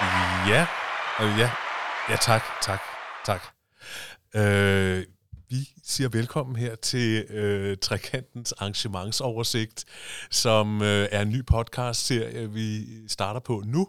Ja, og ja, ja tak, tak, tak. Øh, vi siger velkommen her til øh, Trekantens arrangementsoversigt, som øh, er en ny podcast-serie, vi starter på nu.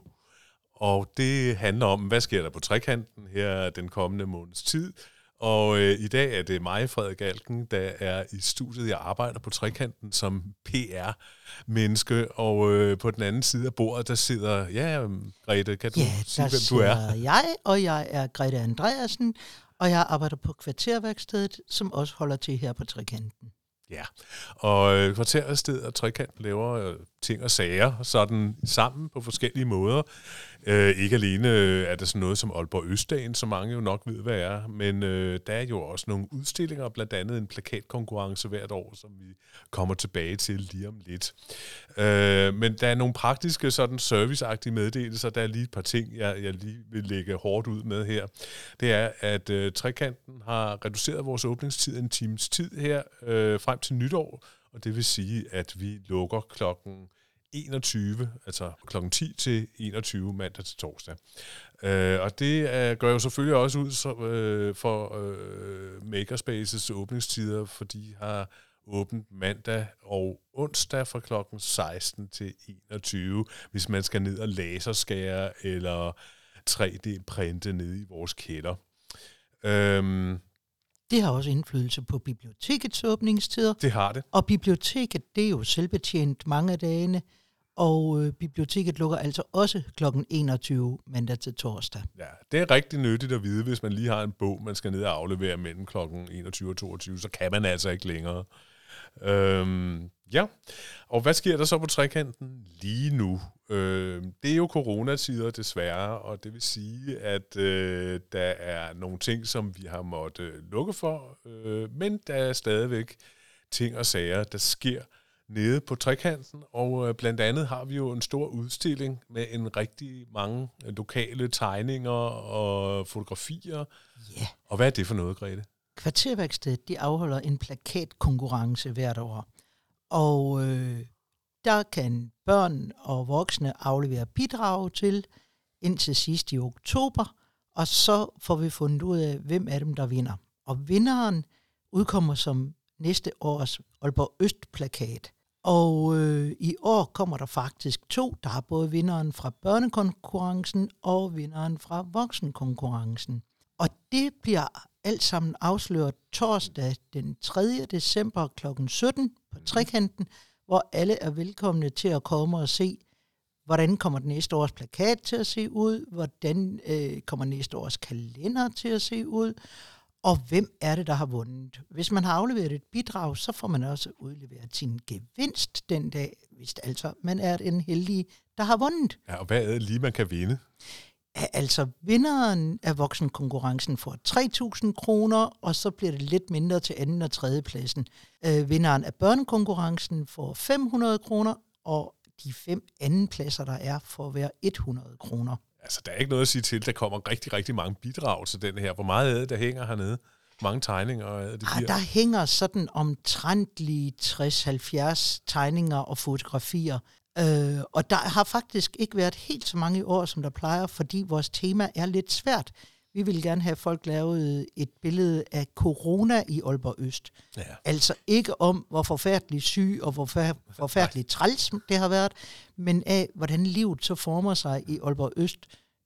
Og det handler om, hvad sker der på Trekanten her den kommende måneds tid. Og øh, i dag er det mig, Frederik Alken, der er i studiet. Jeg arbejder på Trekanten som PR-menneske, og øh, på den anden side af bordet, der sidder... Ja, Grete, kan du ja, sige, hvem du er? jeg, og jeg er Grete Andreasen, og jeg arbejder på kvarterværkstedet, som også holder til her på Trekanten. Ja, og øh, kvarterstedet og Trekant laver øh, ting og sager sådan sammen på forskellige måder. Øh, ikke alene øh, er der sådan noget som Aalborg Østdagen, som mange jo nok ved, hvad er, men øh, der er jo også nogle udstillinger, blandt andet en plakatkonkurrence hvert år, som vi kommer tilbage til lige om lidt. Øh, men der er nogle praktiske sådan serviceagtige meddelelser. Der er lige et par ting, jeg, jeg lige vil lægge hårdt ud med her. Det er, at øh, Trekanten har reduceret vores åbningstid en times tid her øh, frem til nytår, og det vil sige, at vi lukker klokken 21, altså klokken 10 til 21 mandag til torsdag. Øh, og det øh, gør jo selvfølgelig også ud så, øh, for øh, Makerspaces åbningstider, for de har åbent mandag og onsdag fra klokken 16 til 21, hvis man skal ned og laserskære eller 3D-printe ned i vores kælder. Øhm, det har også indflydelse på bibliotekets åbningstider. Det har det. Og biblioteket, det er jo selvbetjent mange af dagene, og øh, biblioteket lukker altså også kl. 21 mandag til torsdag. Ja, det er rigtig nyttigt at vide, hvis man lige har en bog, man skal ned og aflevere mellem kl. 21 og 22, så kan man altså ikke længere. Øhm, ja, og hvad sker der så på trekanten lige nu? Øhm, det er jo coronatider desværre, og det vil sige, at øh, der er nogle ting, som vi har måttet lukke for, øh, men der er stadigvæk ting og sager, der sker nede på trekanten, og øh, blandt andet har vi jo en stor udstilling med en rigtig mange lokale tegninger og fotografier. Ja. Og hvad er det for noget, Grete? Kvarterværkstedet de afholder en plakatkonkurrence hvert år. Og øh, der kan børn og voksne aflevere bidrag til indtil sidst i oktober, og så får vi fundet ud af, hvem af dem, der vinder. Og vinderen udkommer som næste års Aalborg Øst-plakat. Og øh, i år kommer der faktisk to. Der er både vinderen fra børnekonkurrencen og vinderen fra voksenkonkurrencen. Og det bliver alt sammen afsløret torsdag den 3. december kl. 17 på Trekanten, hvor alle er velkomne til at komme og se, hvordan kommer den næste års plakat til at se ud, hvordan øh, kommer næste års kalender til at se ud, og hvem er det, der har vundet. Hvis man har afleveret et bidrag, så får man også udleveret sin gevinst den dag, hvis altså man er en heldig, der har vundet. Ja, og hvad er det lige, man kan vinde? Altså, vinderen af voksenkonkurrencen får 3.000 kroner, og så bliver det lidt mindre til anden og tredje pladsen. Øh, vinderen af børnekonkurrencen får 500 kroner, og de fem anden pladser, der er, får hver 100 kroner. Altså, der er ikke noget at sige til. Der kommer rigtig, rigtig mange bidrag til den her. Hvor meget af det, der hænger hernede? Mange tegninger? Og det ah, der hænger sådan omtrentlige 60-70 tegninger og fotografier Øh, og der har faktisk ikke været helt så mange år, som der plejer, fordi vores tema er lidt svært. Vi vil gerne have folk lavet et billede af corona i Aalborg Øst. Ja. Altså ikke om, hvor forfærdelig syg og hvor forfærdelig træls det har været, men af, hvordan livet så former sig i Aalborg Øst,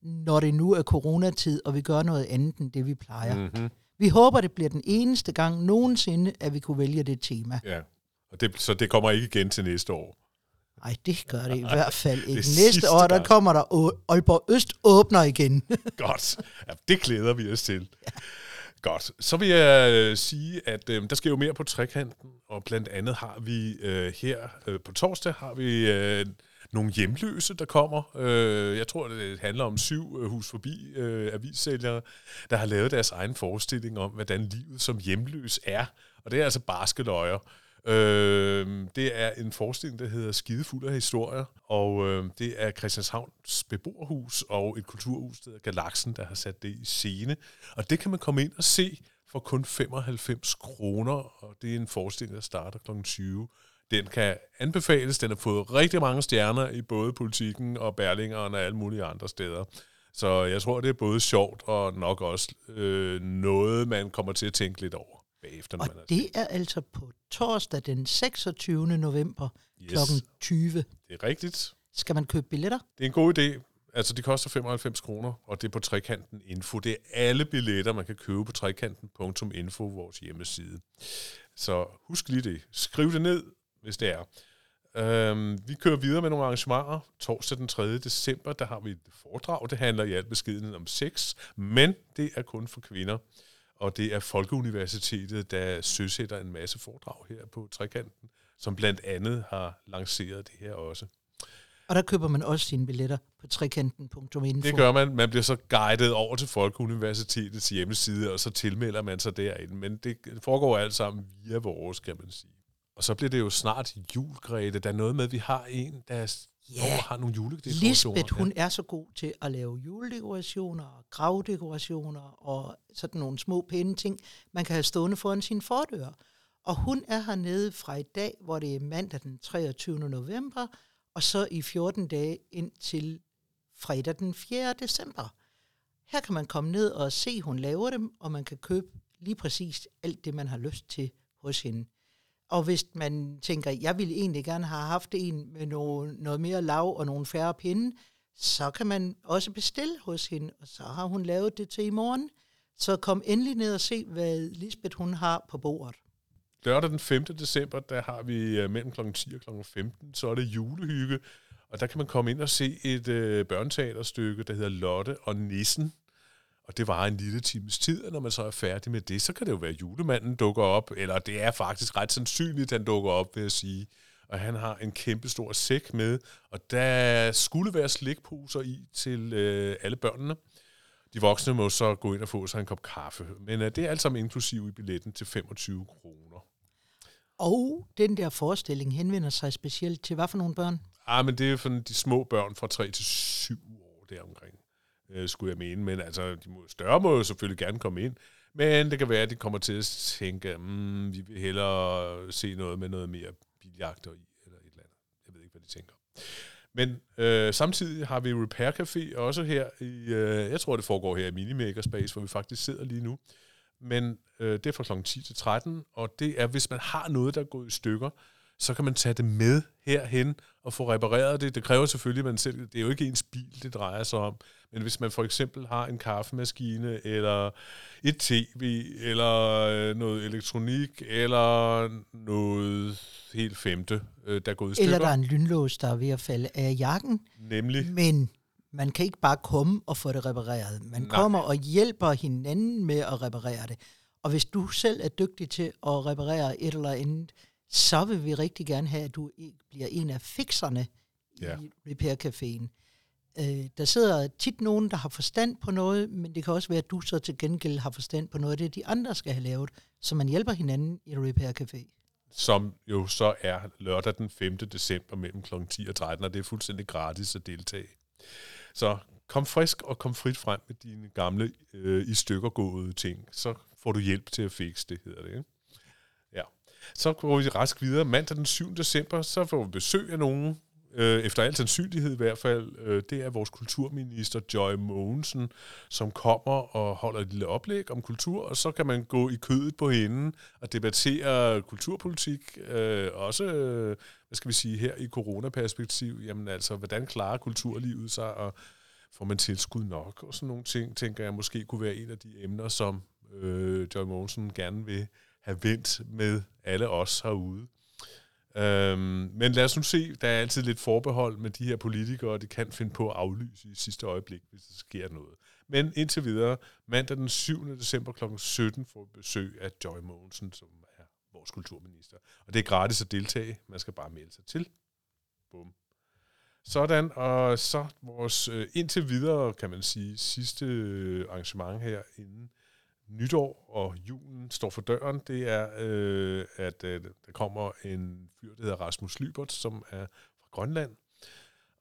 når det nu er coronatid, og vi gør noget andet end det, vi plejer. Mm-hmm. Vi håber, det bliver den eneste gang nogensinde, at vi kunne vælge det tema. Ja, og det, så det kommer ikke igen til næste år? Nej, det gør det i hvert fald ikke. Næste år, der kommer der Aalborg Øst åbner igen. Godt. Ja, det glæder vi os til. Ja. Godt. Så vil jeg øh, sige, at øh, der sker jo mere på trekanten, og blandt andet har vi øh, her øh, på torsdag, har vi øh, nogle hjemløse, der kommer. Øh, jeg tror, det handler om syv øh, hus forbi øh, avissælgere, der har lavet deres egen forestilling om, hvordan livet som hjemløs er. Og det er altså barskeløjer. Øh, det er en forestilling, der hedder Skidefuld af historier, og øh, det er Christianshavns beboerhus og et kulturhus, der hedder Galaxen, der har sat det i scene. Og det kan man komme ind og se for kun 95 kroner, og det er en forestilling, der starter kl. 20. Den kan anbefales. Den har fået rigtig mange stjerner i både politikken og Berlingeren og alle mulige andre steder. Så jeg tror, det er både sjovt og nok også øh, noget, man kommer til at tænke lidt over bagefter. Og man det er altså på torsdag den 26. november yes. kl. 20. Det er rigtigt. Skal man købe billetter? Det er en god idé. Altså, det koster 95 kroner, og det er på Trekanten Info. Det er alle billetter, man kan købe på trekanten.info, vores hjemmeside. Så husk lige det. Skriv det ned, hvis det er. Øhm, vi kører videre med nogle arrangementer. Torsdag den 3. december, der har vi et foredrag. Det handler i alt beskedenhed om sex, men det er kun for kvinder. Og det er Folkeuniversitetet, der søsætter en masse foredrag her på Trekanten, som blandt andet har lanceret det her også. Og der køber man også sine billetter på trekanten.info. Det gør man. Man bliver så guidet over til Folkeuniversitetets hjemmeside, og så tilmelder man sig derinde. Men det foregår alt sammen via vores, kan man sige. Og så bliver det jo snart jul, Grete. Der er noget med, at vi har en, der ja. har nogle juledekorationer. Lisbeth, hun er så god til at lave juledekorationer, og gravdekorationer og sådan nogle små pæne ting, man kan have stående foran sin fordør. Og hun er hernede fra i dag, hvor det er mandag den 23. november, og så i 14 dage ind til fredag den 4. december. Her kan man komme ned og se, hun laver dem, og man kan købe lige præcis alt det, man har lyst til hos hende. Og hvis man tænker, jeg ville egentlig gerne have haft en med noget, noget mere lav og nogle færre pinde, så kan man også bestille hos hende, og så har hun lavet det til i morgen. Så kom endelig ned og se, hvad Lisbeth hun har på bordet. Lørdag den 5. december, der har vi øh, mellem kl. 10 og kl. 15, så er det julehygge, og der kan man komme ind og se et øh, børneteaterstykke, der hedder Lotte og Nissen. Og det var en lille times tid, og når man så er færdig med det, så kan det jo være, at julemanden dukker op, eller det er faktisk ret sandsynligt, at han dukker op, vil jeg sige. Og han har en kæmpe stor sæk med, og der skulle være slikposer i til øh, alle børnene. De voksne må så gå ind og få sig en kop kaffe. Men øh, det er alt sammen inklusiv i billetten til 25 kroner. Og den der forestilling henvender sig specielt til hvad for nogle børn? Ah, men det er for de små børn fra 3 til 7 år deromkring, øh, skulle jeg mene. Men altså, de må, større må jo selvfølgelig gerne komme ind. Men det kan være, at de kommer til at tænke, mm, vi vil hellere se noget med noget mere biljagter i, eller et eller andet. Jeg ved ikke, hvad de tænker. Men øh, samtidig har vi Repair Café også her i, øh, jeg tror det foregår her i Minimaker Space, hvor vi faktisk sidder lige nu. Men øh, det er fra kl. 10 til 13, og det er, hvis man har noget, der er gået i stykker, så kan man tage det med herhen og få repareret det. Det kræver selvfølgelig, at man selv, det er jo ikke ens bil, det drejer sig om. Men hvis man for eksempel har en kaffemaskine, eller et tv, eller øh, noget elektronik, eller noget helt femte, øh, der er gået i stykker. Eller der er en lynlås, der er ved at falde af jakken. Nemlig. Men man kan ikke bare komme og få det repareret. Man Nej. kommer og hjælper hinanden med at reparere det. Og hvis du selv er dygtig til at reparere et eller andet, så vil vi rigtig gerne have, at du bliver en af fixerne ja. i Repair Caféen. Øh, der sidder tit nogen, der har forstand på noget, men det kan også være, at du så til gengæld har forstand på noget af det, de andre skal have lavet, så man hjælper hinanden i Repair Café. Som jo så er lørdag den 5. december mellem kl. 10 og 13, og det er fuldstændig gratis at deltage. Så kom frisk og kom frit frem med dine gamle øh, i stykker gåede ting. Så får du hjælp til at fikse det, hedder det. Ikke? Så går vi rask videre. Mandag den 7. december, så får vi besøg af nogen, øh, efter al sandsynlighed i hvert fald, øh, det er vores kulturminister Joy Mogensen, som kommer og holder et lille oplæg om kultur, og så kan man gå i kødet på hende og debattere kulturpolitik, øh, også, øh, hvad skal vi sige, her i coronaperspektiv, jamen altså, hvordan klarer kulturlivet sig, og får man tilskud nok, og sådan nogle ting, tænker jeg måske kunne være en af de emner, som øh, Joy Mogensen gerne vil have vendt med alle os herude. Øhm, men lad os nu se, der er altid lidt forbehold med de her politikere, og de kan finde på at aflyse i sidste øjeblik, hvis der sker noget. Men indtil videre, mandag den 7. december kl. 17 får vi besøg af Joy Mogensen, som er vores kulturminister. Og det er gratis at deltage, man skal bare melde sig til. Bum. Sådan, og så vores øh, indtil videre, kan man sige, sidste øh, arrangement her inden nytår og julen står for døren, det er, øh, at øh, der kommer en fyr, der hedder Rasmus Lybert, som er fra Grønland.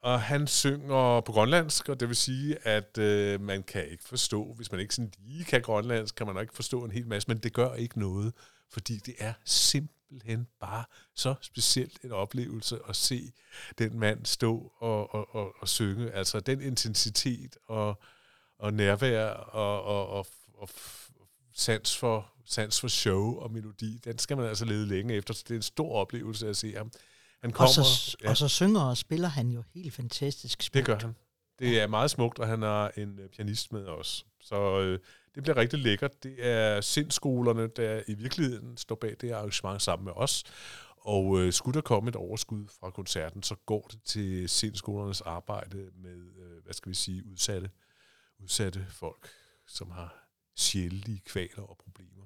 Og han synger på grønlandsk, og det vil sige, at øh, man kan ikke forstå, hvis man ikke sådan lige kan grønlandsk, kan man ikke forstå en hel masse, men det gør ikke noget, fordi det er simpelthen bare så specielt en oplevelse at se den mand stå og, og, og, og synge. Altså den intensitet og og nærvær og, og, og, og sans for, sans for show og melodi, den skal man altså lede længe efter, så det er en stor oplevelse at se ham. Han kommer, og, så, ja. og så synger og spiller han jo helt fantastisk smukt. Det gør han. Det er meget smukt, og han har en øh, pianist med os. Så øh, det bliver rigtig lækkert. Det er sindskolerne, der i virkeligheden står bag det arrangement sammen med os. Og øh, skulle der komme et overskud fra koncerten, så går det til sindskolernes arbejde med, øh, hvad skal vi sige, udsatte, udsatte folk, som har sjældne kvaler og problemer.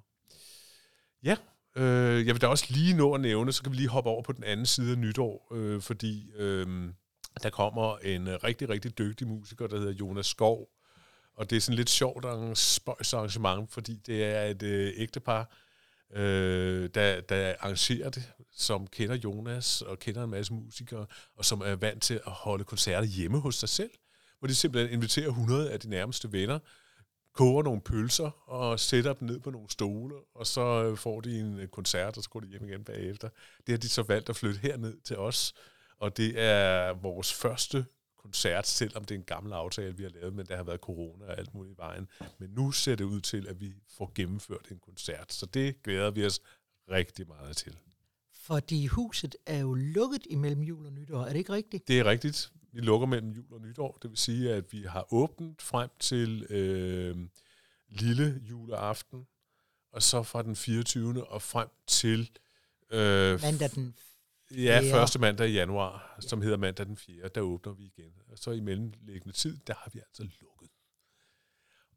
Ja, øh, jeg vil da også lige nå at nævne, så kan vi lige hoppe over på den anden side af nytår, øh, fordi øh, der kommer en øh, rigtig, rigtig dygtig musiker, der hedder Jonas Skov, og det er sådan lidt sjovt arrangement, fordi det er et øh, ægtepar, øh, der, der arrangerer det, som kender Jonas og kender en masse musikere, og som er vant til at holde koncerter hjemme hos sig selv, hvor de simpelthen inviterer 100 af de nærmeste venner, koger nogle pølser og sætter dem ned på nogle stole, og så øh, får de en øh, koncert, og så går de hjem igen bagefter. Det har de så valgt at flytte herned til os, og det er vores første koncert, selvom det er en gammel aftale, vi har lavet, men der har været corona og alt muligt i vejen. Men nu ser det ud til, at vi får gennemført en koncert, så det glæder vi os rigtig meget til. Fordi huset er jo lukket imellem jul og nytår, er det ikke rigtigt? Det er rigtigt. Vi lukker mellem jul og nytår. Det vil sige, at vi har åbent frem til øh, lille juleaften, og så fra den 24. og frem til... Øh, mandag den Ja, første mandag i januar, ja. som hedder mandag den 4., der åbner vi igen. Og så i mellemliggende tid, der har vi altså lukket.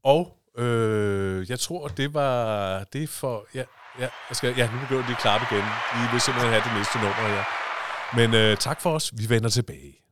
Og øh, jeg tror, det var det for... Ja, ja, jeg skal, ja nu begynder de at klappe igen. Vi vil simpelthen have det næste nummer her. Men øh, tak for os. Vi vender tilbage.